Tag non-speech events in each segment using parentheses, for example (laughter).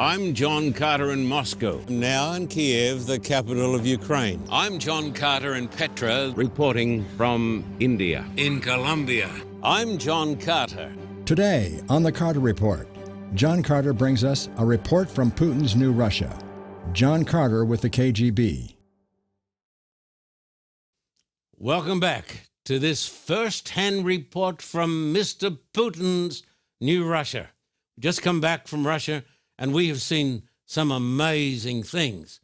I'm John Carter in Moscow. Now in Kiev, the capital of Ukraine. I'm John Carter in Petra, reporting from India. In Colombia. I'm John Carter. Today on the Carter Report, John Carter brings us a report from Putin's new Russia. John Carter with the KGB. Welcome back to this first hand report from Mr. Putin's new Russia. Just come back from Russia and we have seen some amazing things.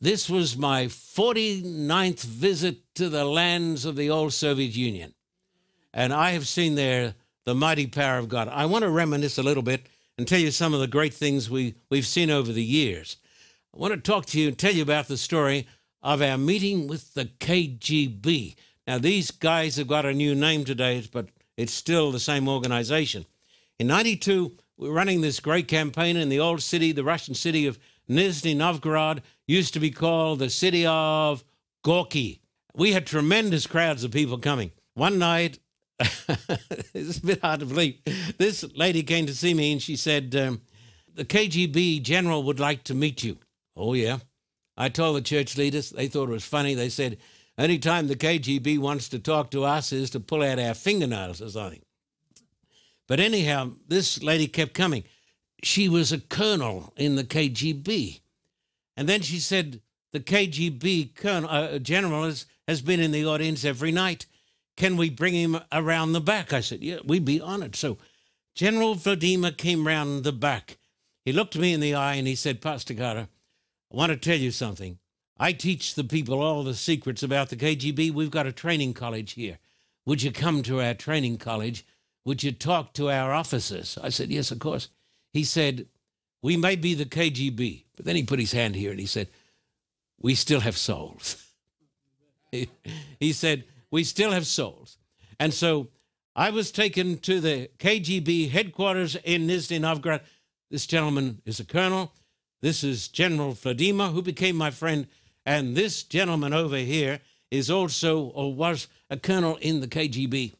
This was my 49th visit to the lands of the old Soviet Union, and I have seen there the mighty power of God. I want to reminisce a little bit and tell you some of the great things we, we've seen over the years. I want to talk to you and tell you about the story of our meeting with the KGB. Now, these guys have got a new name today, but it's still the same organization. In 92, we're running this great campaign in the old city, the Russian city of Nizhny Novgorod, used to be called the city of Gorky. We had tremendous crowds of people coming. One night, (laughs) it's a bit hard to believe, this lady came to see me and she said, um, The KGB general would like to meet you. Oh, yeah. I told the church leaders, they thought it was funny. They said, Anytime the KGB wants to talk to us is to pull out our fingernails or something. But anyhow, this lady kept coming. She was a colonel in the KGB. And then she said, the KGB colonel, uh, general has, has been in the audience every night. Can we bring him around the back? I said, yeah, we'd be honored. So General Vladimir came round the back. He looked me in the eye and he said, Pastor Carter, I want to tell you something. I teach the people all the secrets about the KGB. We've got a training college here. Would you come to our training college? Would you talk to our officers? I said, Yes, of course. He said, We may be the KGB. But then he put his hand here and he said, We still have souls. (laughs) he said, We still have souls. And so I was taken to the KGB headquarters in Nizhny Novgorod. This gentleman is a colonel. This is General Vladimir, who became my friend and this gentleman over here is also, or was, a colonel in the KGB.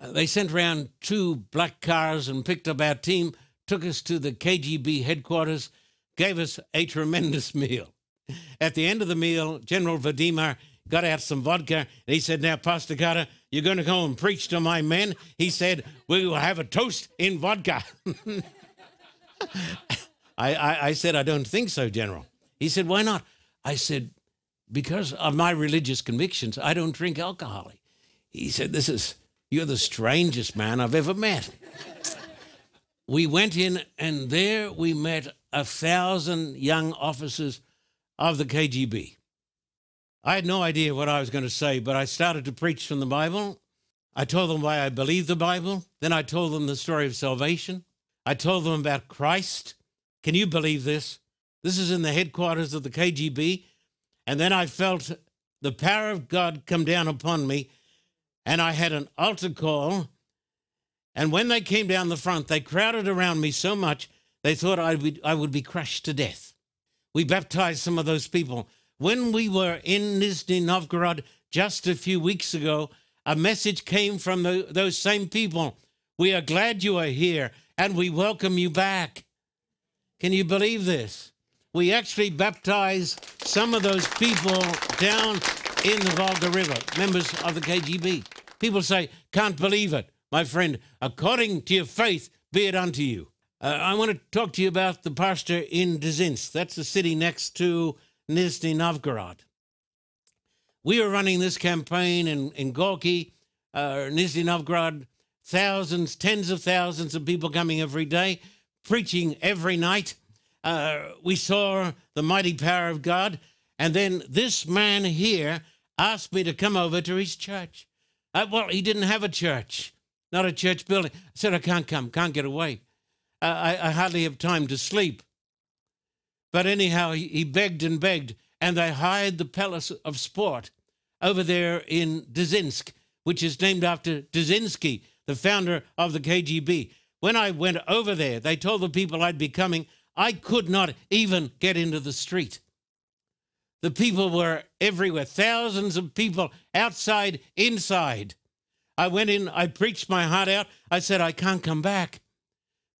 Uh, they sent around two black cars and picked up our team, took us to the KGB headquarters, gave us a tremendous (laughs) meal. At the end of the meal, General Vladimir got out some vodka and he said, Now, Pastor Carter, you're going to go and preach to my men. He said, We will have a toast in vodka. (laughs) I, I, I said, I don't think so, General. He said, Why not? I said, because of my religious convictions, I don't drink alcohol. He said, This is, you're the strangest man I've ever met. we went in, and there we met a thousand young officers of the KGB. I had no idea what I was going to say, but I started to preach from the Bible. I told them why I believe the Bible. Then I told them the story of salvation. I told them about Christ. Can you believe this? This is in the headquarters of the KGB. And then I felt the power of God come down upon me, and I had an altar call. And when they came down the front, they crowded around me so much, they thought I would, I would be crushed to death. We baptized some of those people. When we were in Nizhny Novgorod just a few weeks ago, a message came from the, those same people. We are glad you are here and we welcome you back. Can you believe this? we actually baptized some of those people down in the Volga River, members of the KGB. People say, can't believe it. My friend, according to your faith, be it unto you. Uh, I want to talk to you about the pastor in Dzerzhinsk. That's the city next to Nizhny Novgorod. We are running this campaign in, in Gorky, uh, Nizhny Novgorod, thousands, tens of thousands of people coming every day, preaching every night uh, we saw the mighty power of God. And then this man here asked me to come over to his church. Uh, well, he didn't have a church, not a church building. I said, I can't come, can't get away. Uh, I, I, hardly have time to sleep. But anyhow, he, he begged and begged, and they hired the Palace of Sport over there in Dzerzhinsk, which is named after Dzerzhinsky, the founder of the KGB. When I went over there, they told the people I'd be coming. I could not even get into the street. The people were everywhere, thousands of people outside, inside. I went in, I preached my heart out. I said, I can't come back.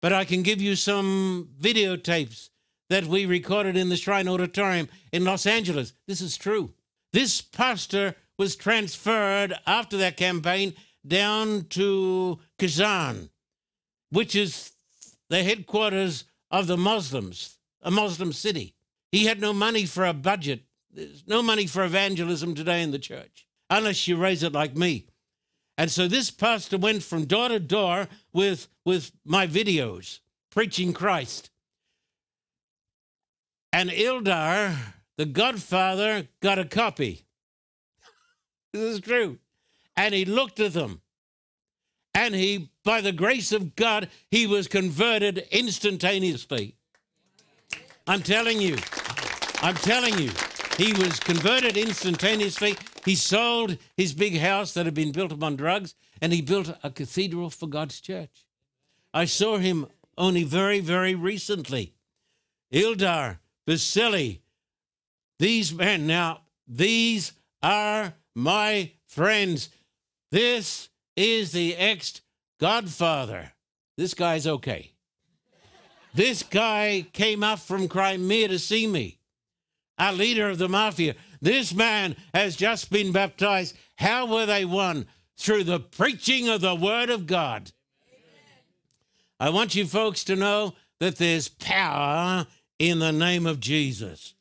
but I can give you some videotapes that we recorded in the Shrine Auditorium in Los Angeles. This is true. This pastor was transferred after that campaign down to Kazan, which is the headquarters of the Muslims, a Muslim city. He had no money for a budget. There's no money for evangelism today in the church, unless you raise it like me. And so this pastor went from door to door with, with my videos, preaching Christ. And Ildar, the godfather, got a copy. (laughs) this is true. And he looked at them. And he, by the grace of God, he was converted instantaneously. I'm telling you. I'm telling you. He was converted instantaneously. He sold his big house that had been built upon drugs and he built a cathedral for God's church. I saw him only very, very recently. Ildar, Vasily, these men, now, these are my friends. This is the ex godfather. This guy's okay. This guy came up from Crimea to see me a leader of the mafia. This man has just been baptized. How were they won? Through the preaching of the word of God. I want you folks to know that there's power in the name of Jesus.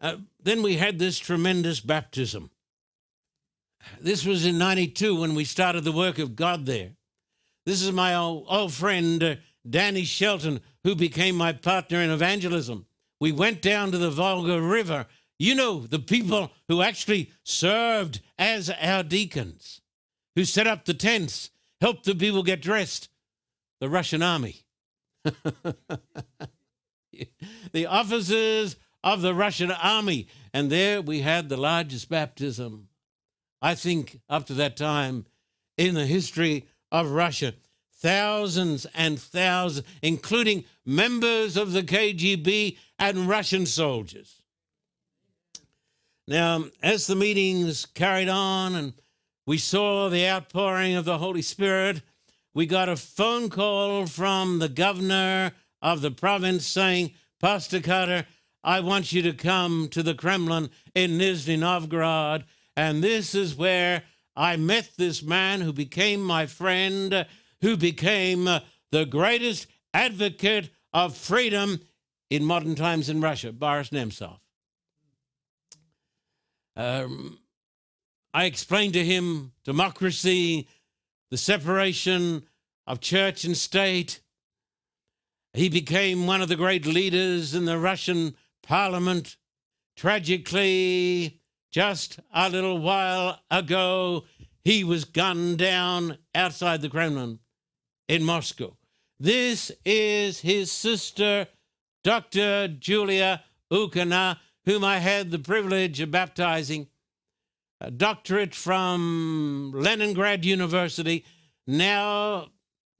Uh, then we had this tremendous baptism. This was in 92 when we started the work of God there. This is my old, old friend, uh, Danny Shelton, who became my partner in evangelism we went down to the Volga River. You know, the people who actually served as our deacons, who set up the tents, helped the people get dressed, the Russian army. (laughs) the officers of the Russian army. And there we had the largest baptism, I think, up to that time in the history of Russia thousands and thousands, including members of the KGB and Russian soldiers. Now, as the meetings carried on and we saw the outpouring of the Holy Spirit, we got a phone call from the governor of the province saying, Pastor Carter, I want you to come to the Kremlin in Nizhny Novgorod. And this is where I met this man who became my friend who became the greatest advocate of freedom in modern times in Russia, Boris Nemtsov. Um, I explained to him democracy, the separation of church and state. He became one of the great leaders in the Russian parliament. Tragically, just a little while ago, he was gunned down outside the Kremlin in Moscow. This is his sister, Dr. Julia Ukana, whom I had the privilege of baptizing, a doctorate from Leningrad University, now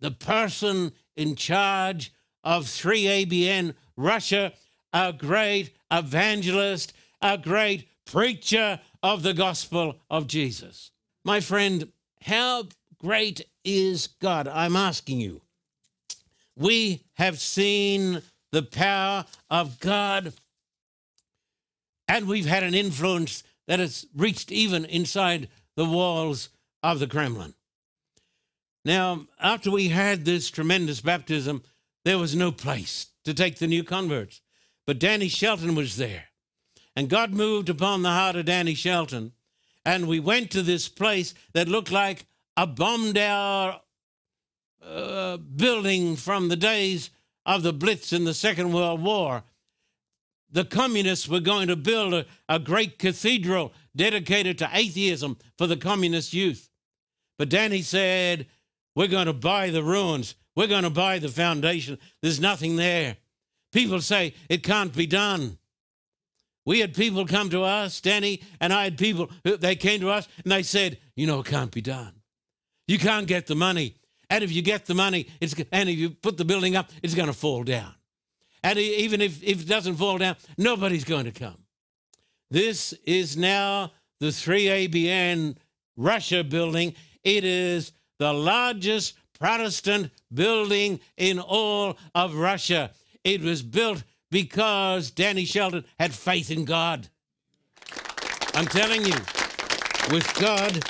the person in charge of 3ABN Russia, a great evangelist, a great preacher of the gospel of Jesus. My friend, how great is God? I'm asking you. We have seen the power of God, and we've had an influence that has reached even inside the walls of the Kremlin. Now, after we had this tremendous baptism, there was no place to take the new converts. But Danny Shelton was there. And God moved upon the heart of Danny Shelton. And we went to this place that looked like a bombed out uh, building from the days of the Blitz in the Second World War. The communists were going to build a, a great cathedral dedicated to atheism for the communist youth. But Danny said, We're going to buy the ruins. We're going to buy the foundation. There's nothing there. People say it can't be done. We had people come to us, Danny, and I had people, they came to us and they said, You know, it can't be done. You can't get the money. And if you get the money, it's, and if you put the building up, it's going to fall down. And even if, if it doesn't fall down, nobody's going to come. This is now the 3ABN Russia building. It is the largest Protestant building in all of Russia. It was built because Danny Shelton had faith in God. I'm telling you, with God,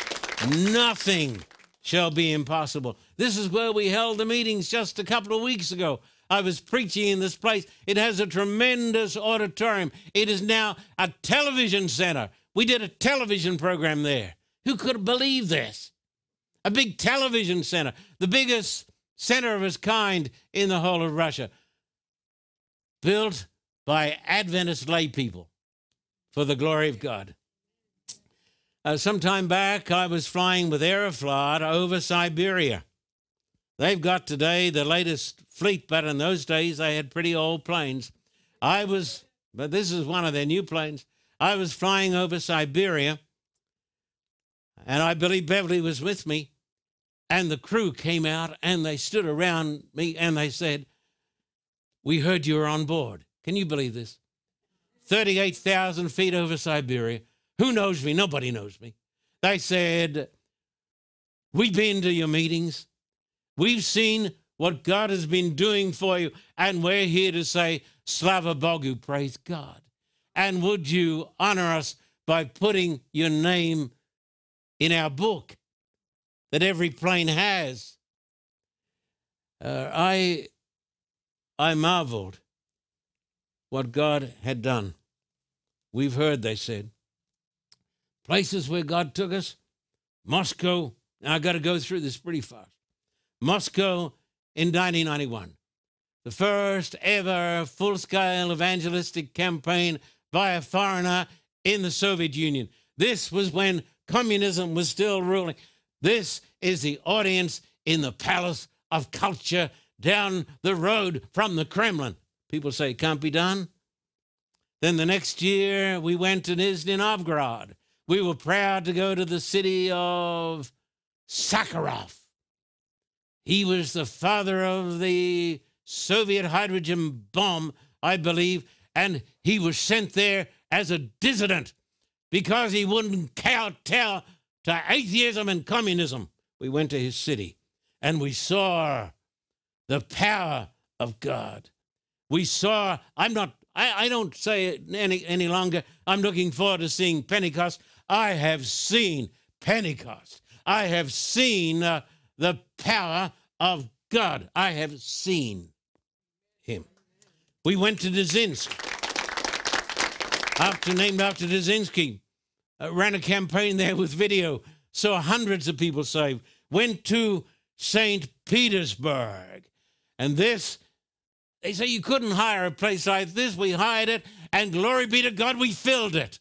nothing shall be impossible. This is where we held the meetings just a couple of weeks ago. I was preaching in this place. It has a tremendous auditorium. It is now a television center. We did a television program there. Who could have believed this? A big television center, the biggest center of its kind in the whole of Russia, built by Adventist lay people for the glory of God. Uh, some time back, I was flying with Aeroflot over Siberia. They've got today the latest fleet, but in those days they had pretty old planes. I was, but this is one of their new planes. I was flying over Siberia, and I believe Beverly was with me. And the crew came out and they stood around me and they said, We heard you were on board. Can you believe this? 38,000 feet over Siberia. Who knows me? Nobody knows me. They said, We've been to your meetings. We've seen what God has been doing for you, and we're here to say, Slava Bogu, praise God. And would you honor us by putting your name in our book that every plane has? Uh, I, I marveled what God had done. We've heard, they said. Places where God took us Moscow. Now, I got to go through this pretty fast. Moscow in 1991, the first ever full scale evangelistic campaign by a foreigner in the Soviet Union. This was when communism was still ruling. This is the audience in the Palace of Culture down the road from the Kremlin. People say it can't be done. Then the next year, we went to Nizhny Novgorod. We were proud to go to the city of Sakharov. He was the father of the Soviet hydrogen bomb, I believe, and he was sent there as a dissident because he wouldn't kowtow to atheism and communism. We went to his city and we saw the power of God. We saw, I'm not, I, I don't say it any, any longer, I'm looking forward to seeing Pentecost. I have seen Pentecost. I have seen uh, the power of God. I have seen him. We went to Dzerzhinsk, after named after Dzerzhinsky. Uh, ran a campaign there with video, saw hundreds of people saved. Went to St. Petersburg. And this, they say you couldn't hire a place like this. We hired it, and glory be to God, we filled it.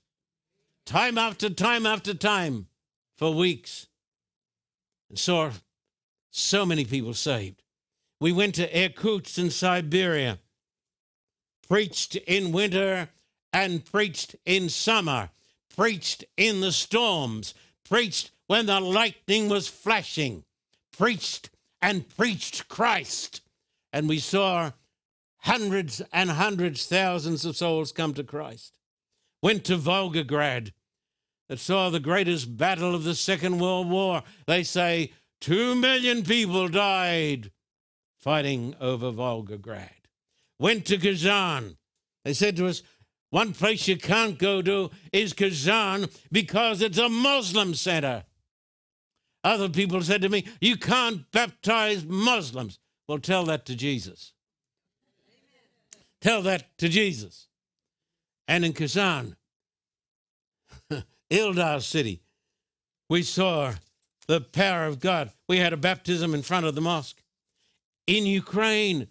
Time after time after time for weeks. And saw so many people saved. We went to Irkutsk in Siberia, preached in winter and preached in summer, preached in the storms, preached when the lightning was flashing, preached and preached Christ. And we saw hundreds and hundreds, thousands of souls come to Christ. Went to Volgograd, that saw the greatest battle of the Second World War. They say Two million people died fighting over Volgograd. Went to Kazan. They said to us, one place you can't go to is Kazan because it's a Muslim center. Other people said to me, You can't baptize Muslims. Well, tell that to Jesus. Tell that to Jesus. And in Kazan, (laughs) Ildar city, we saw the power of God. We had a baptism in front of the mosque. In Ukraine,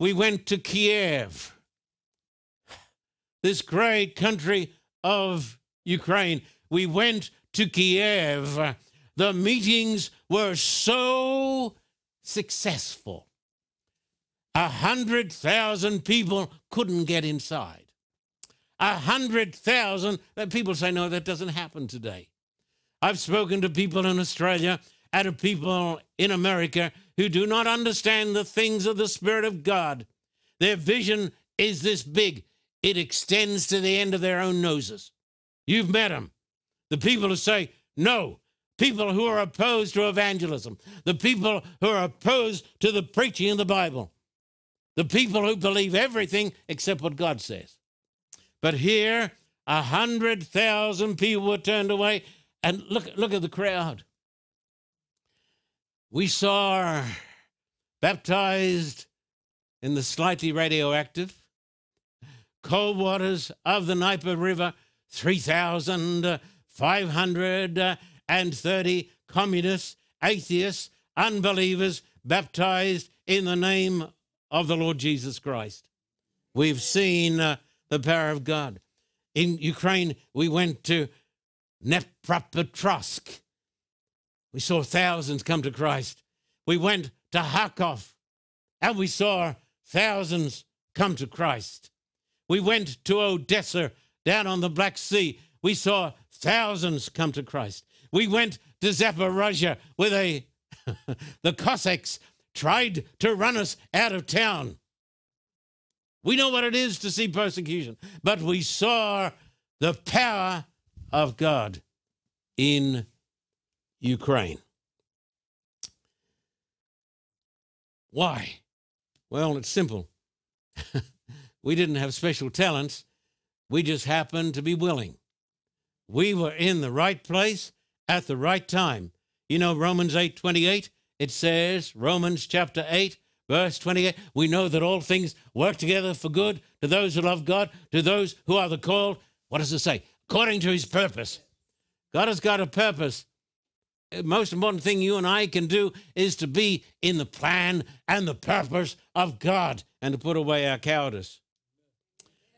we went to Kiev, this great country of Ukraine. We went to Kiev. The meetings were so successful. A hundred thousand people couldn't get inside. A hundred thousand, people say, no, that doesn't happen today. I've spoken to people in Australia and to people in America who do not understand the things of the Spirit of God. Their vision is this big, it extends to the end of their own noses. You've met them. The people who say, No, people who are opposed to evangelism, the people who are opposed to the preaching of the Bible, the people who believe everything except what God says. But here, a hundred thousand people were turned away, and look, look at the crowd. We saw baptized in the slightly radioactive cold waters of the Dnieper River, 3,530 communists, atheists, unbelievers baptized in the name of the Lord Jesus Christ. We've seen uh, the power of God. In Ukraine, we went to Dnepropetrovsk. We saw thousands come to Christ. We went to Kharkov, and we saw thousands come to Christ. We went to Odessa down on the Black Sea. We saw thousands come to Christ. We went to Zaporozhye where they, (laughs) the Cossacks tried to run us out of town. We know what it is to see persecution, but we saw the power of God in Ukraine. Why? Well, it's simple. (laughs) we didn't have special talents. We just happened to be willing. We were in the right place at the right time. You know Romans 8:28, it says, Romans chapter 8, verse 28, we know that all things work together for good to those who love God, to those who are the called. What does it say? According to his purpose. God has got a purpose The most important thing you and I can do is to be in the plan and the purpose of God and to put away our cowardice.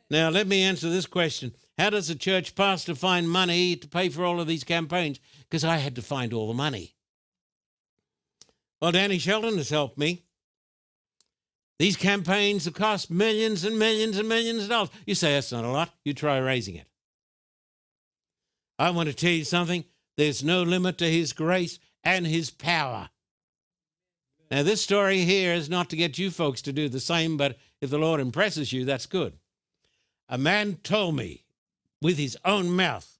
Now, let me answer this question How does a church pastor find money to pay for all of these campaigns? Because I had to find all the money. Well, Danny Shelton has helped me. These campaigns have cost millions and millions and millions of dollars. You say that's not a lot. You try raising it. I want to tell you something. There's no limit to his grace and his power. Now, this story here is not to get you folks to do the same, but if the Lord impresses you, that's good. A man told me with his own mouth,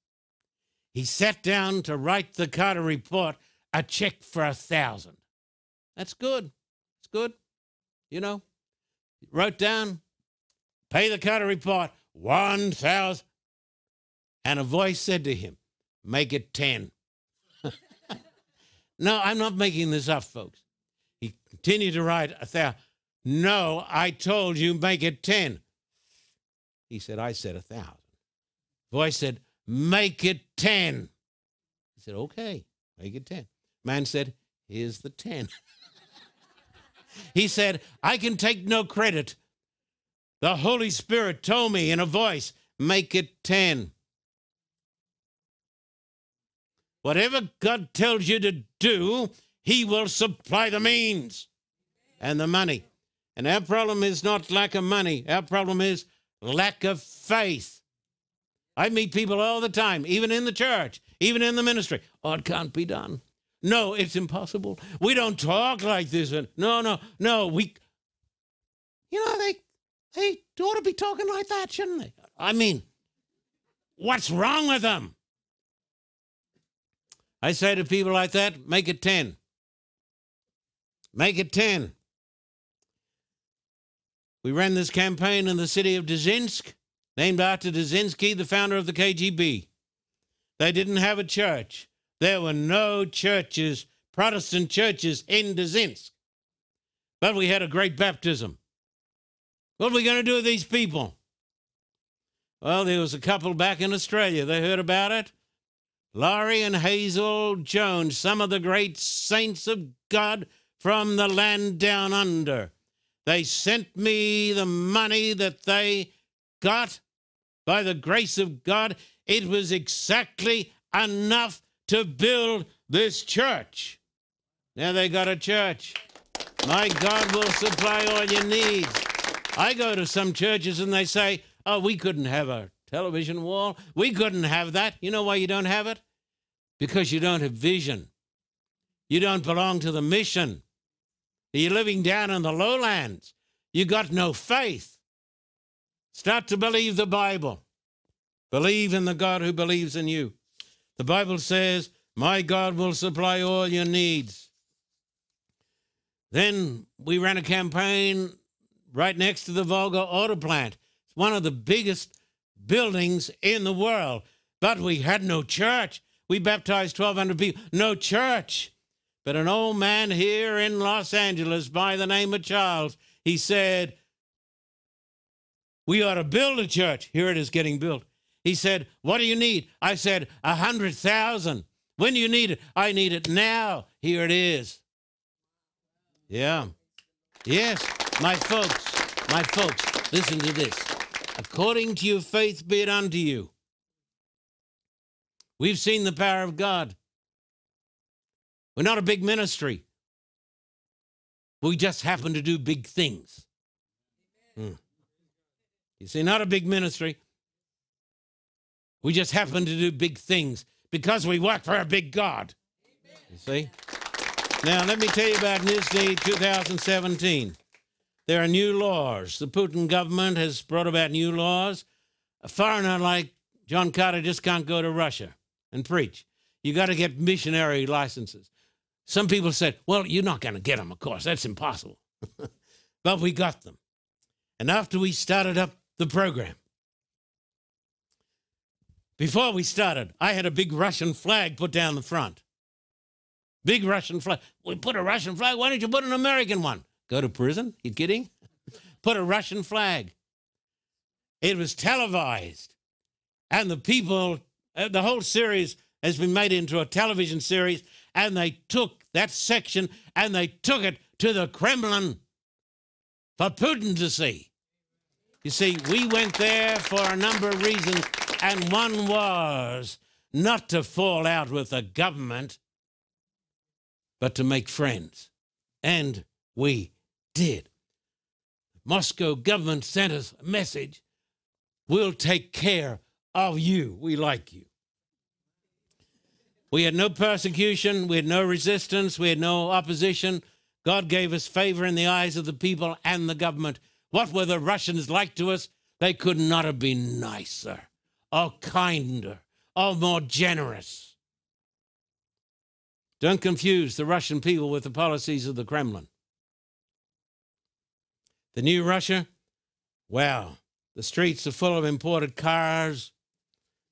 he sat down to write the Carter report a check for a thousand. That's good. It's good. You know, wrote down, pay the Carter report, 1,000. And a voice said to him, make it 10. (laughs) no, I'm not making this up, folks. He continued to write. No, I told you make it 10. He said, I said a thousand. Voice said, make it 10. He said, okay, make it 10. Man said, here's the 10. (laughs) he said, I can take no credit. The Holy Spirit told me in a voice, make it 10. Whatever God tells you to do, He will supply the means and the money. And our problem is not lack of money, our problem is lack of faith. I meet people all the time, even in the church, even in the ministry. Oh, it can't be done. No, it's impossible. We don't talk like this. No, no, no. We, you know, they they ought to be talking like that, shouldn't they? I mean, what's wrong with them? I say to people like that, make it 10. Make it 10. We ran this campaign in the city of Dzerzhinsk, named after Dzerzhinsky, the founder of the KGB. They didn't have a church. There were no churches, Protestant churches in Dzerzhinsk. But we had a great baptism. What are we going to do with these people? Well, there was a couple back in Australia. They heard about it. Laurie and Hazel Jones, some of the great saints of God from the land down under. They sent me the money that they got by the grace of God. It was exactly enough to build this church. Now they got a church. My God will supply all your needs. I go to some churches and they say, oh, we couldn't have a television wall. We couldn't have that. You know why you don't have it? Because you don't have vision. You don't belong to the mission. You're living down in the lowlands. You got no faith. Start to believe the Bible. Believe in the God who believes in you. The Bible says, My God will supply all your needs. Then we ran a campaign right next to the Volga auto plant. It's one of the biggest buildings in the world. But we had no church. We baptized 1,200 people, no church. But an old man here in Los Angeles by the name of Charles, he said, We ought to build a church. Here it is getting built. He said, What do you need? I said, A hundred thousand. When do you need it? I need it now. Here it is. Yeah. Yes, my folks, my folks, listen to this. According to your faith be it unto you. We've seen the power of God. We're not a big ministry. We just happen to do big things. Hmm. You see, not a big ministry. We just happen to do big things because we work for a big God. You see? Now, let me tell you about Nizhny 2017. There are new laws. The Putin government has brought about new laws. A foreigner like John Carter just can't go to Russia and preach. You got to get missionary licenses. Some people said, well, you're not going to get them, of course. That's impossible. (laughs) but we got them. And after we started up the program, before we started, I had a big Russian flag put down the front. Big Russian flag. We put a Russian flag. Why don't you put an American one? Go to prison? You kidding? put a Russian flag. It was televised. And the people, uh, the whole series has been made into a television series. And they took that section and they took it to the Kremlin for Putin to see. You see, we went there for a number of reasons, and one was not to fall out with the government, but to make friends. And we did. Moscow government sent us a message we'll take care of you. We like you. We had no persecution, we had no resistance, we had no opposition. God gave us favor in the eyes of the people and the government. What were the Russians like to us? They could not have been nicer, or kinder, or more generous. Don't confuse the Russian people with the policies of the Kremlin. The new Russia, well, the streets are full of imported cars,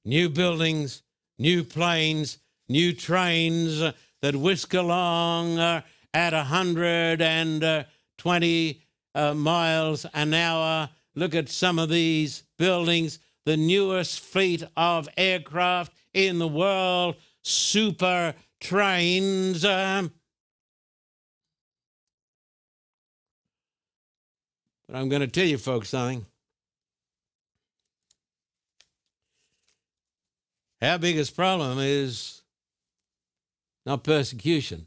new buildings, new planes, new trains uh, that whisk along uh, at 120 uh, miles an hour. Look at some of these buildings, the newest fleet of aircraft in the world, super trains. Um, but I'm going to tell you folks something. Our biggest problem is not persecution.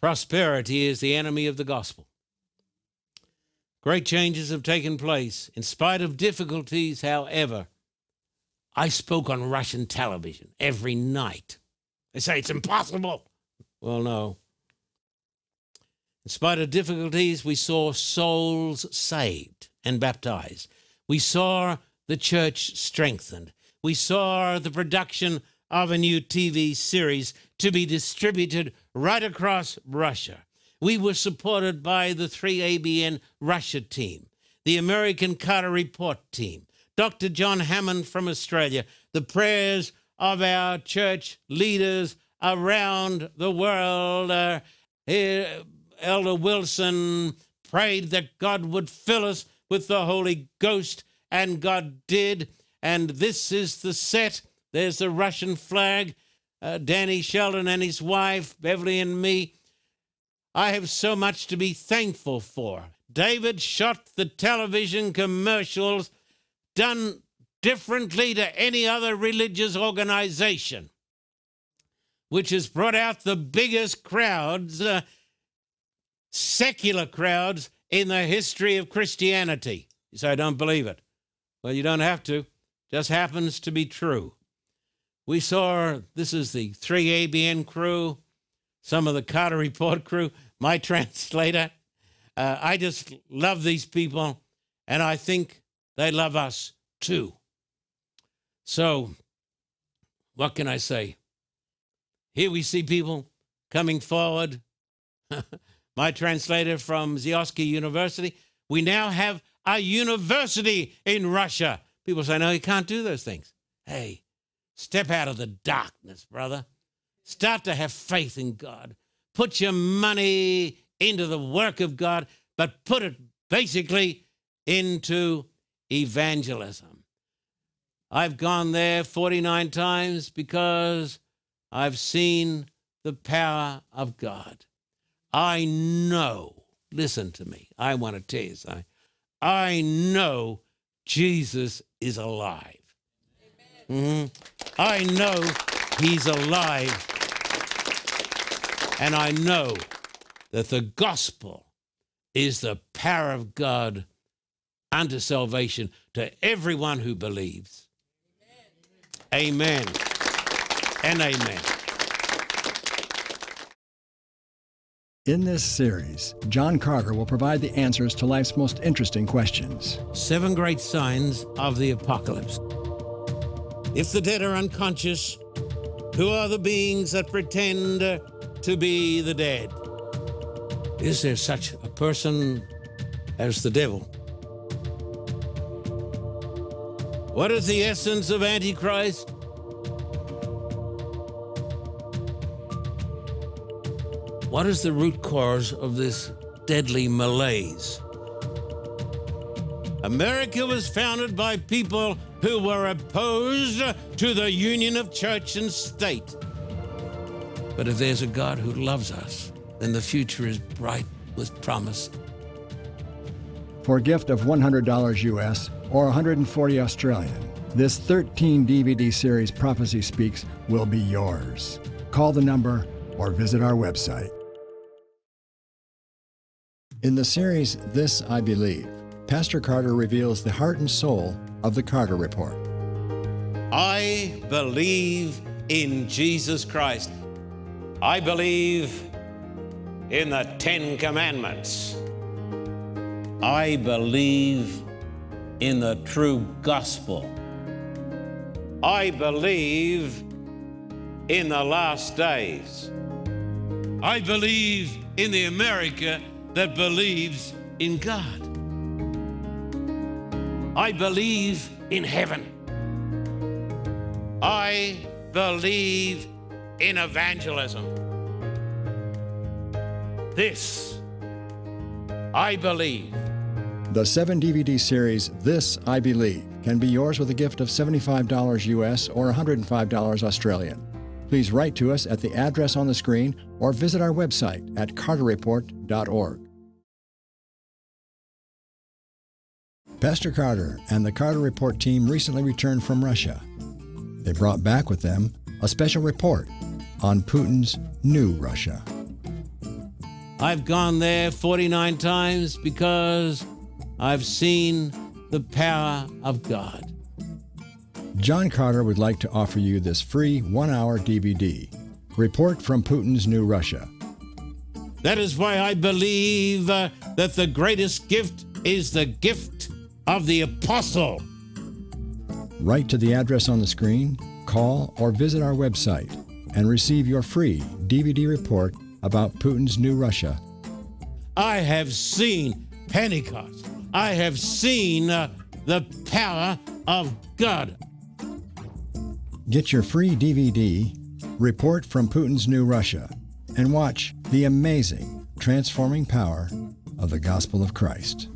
Prosperity is the enemy of the gospel. Great changes have taken place. In spite of difficulties, however, I spoke on Russian television every night. They say it's impossible. Well, no. In spite of difficulties, we saw souls saved and baptized. We saw the church strengthened. We saw the production of a new TV series to be distributed right across Russia. We were supported by the 3ABN Russia team, the American Carter Report team, Dr. John Hammond from Australia, the prayers of our church leaders around the world. Uh, Elder Wilson prayed that God would fill us with the Holy Ghost, and God did. And this is the set. There's the Russian flag. Uh, Danny Shelton and his wife, Beverly and me I have so much to be thankful for. David shot the television commercials done differently to any other religious organization, which has brought out the biggest crowds, uh, secular crowds, in the history of Christianity. You say, I don't believe it. Well, you don't have to. Just happens to be true. We saw this is the 3ABN crew, some of the Carter Report crew my (laughs) translator. Uh, I just love these people, and I think they love us too. So, what can I say? Here we see people coming forward. (laughs) My translator from Zaoksky University. We now have a university in Russia. People say, no, you can't do those things. Hey, step out of the darkness, brother. Start to have faith in God. Put your money into the work of God, but put it basically into evangelism. I've gone there 49 times because I've seen the power of God. I know, listen to me, I want to tell you something. I know Jesus is alive. Mm-hmm. I know he's alive. And I know that the gospel is the power of God unto salvation to everyone who believes. Amen, and amen. In this series, John Carter will provide the answers to life's most interesting questions. Seven great signs of the apocalypse. If the dead are unconscious, who are the beings that pretend to be the dead? Is there such a person as the devil? What is the essence of Antichrist? What is the root cause of this deadly malaise? America was founded by people who were opposed to the union of church and state. But if there's a God who loves us, then the future is bright with promise. For a gift of $100 US or 140 Australian, this 13 DVD series Prophecy Speaks will be yours. Call the number or visit our website. In the series This I Believe, Pastor Carter reveals the heart and soul of the Carter Report. I believe in Jesus Christ. I believe in the Ten Commandments. I believe in the true gospel. I believe in the last days. I believe in the America that believes in God. I believe in heaven. I believe in evangelism. This I believe. The seven DVD series This I Believe can be yours with a gift of $75 US or $105 Australian. Please write to us at the address on the screen or visit our website at carterreport.org. Pastor Carter and the Carter Report team recently returned from Russia. They brought back with them a special report on Putin's new Russia. I've gone there 49 times because I've seen the power of God. John Carter would like to offer you this free one hour DVD Report from Putin's New Russia. That is why I believe uh, that the greatest gift is the gift of the apostle. Write to the address on the screen, call, or visit our website and receive your free DVD report about Putin's new Russia. I have seen Pentecost. I have seen uh, the power of God. Get your free DVD, Report from Putin's New Russia, and watch the amazing, transforming power of the gospel of Christ.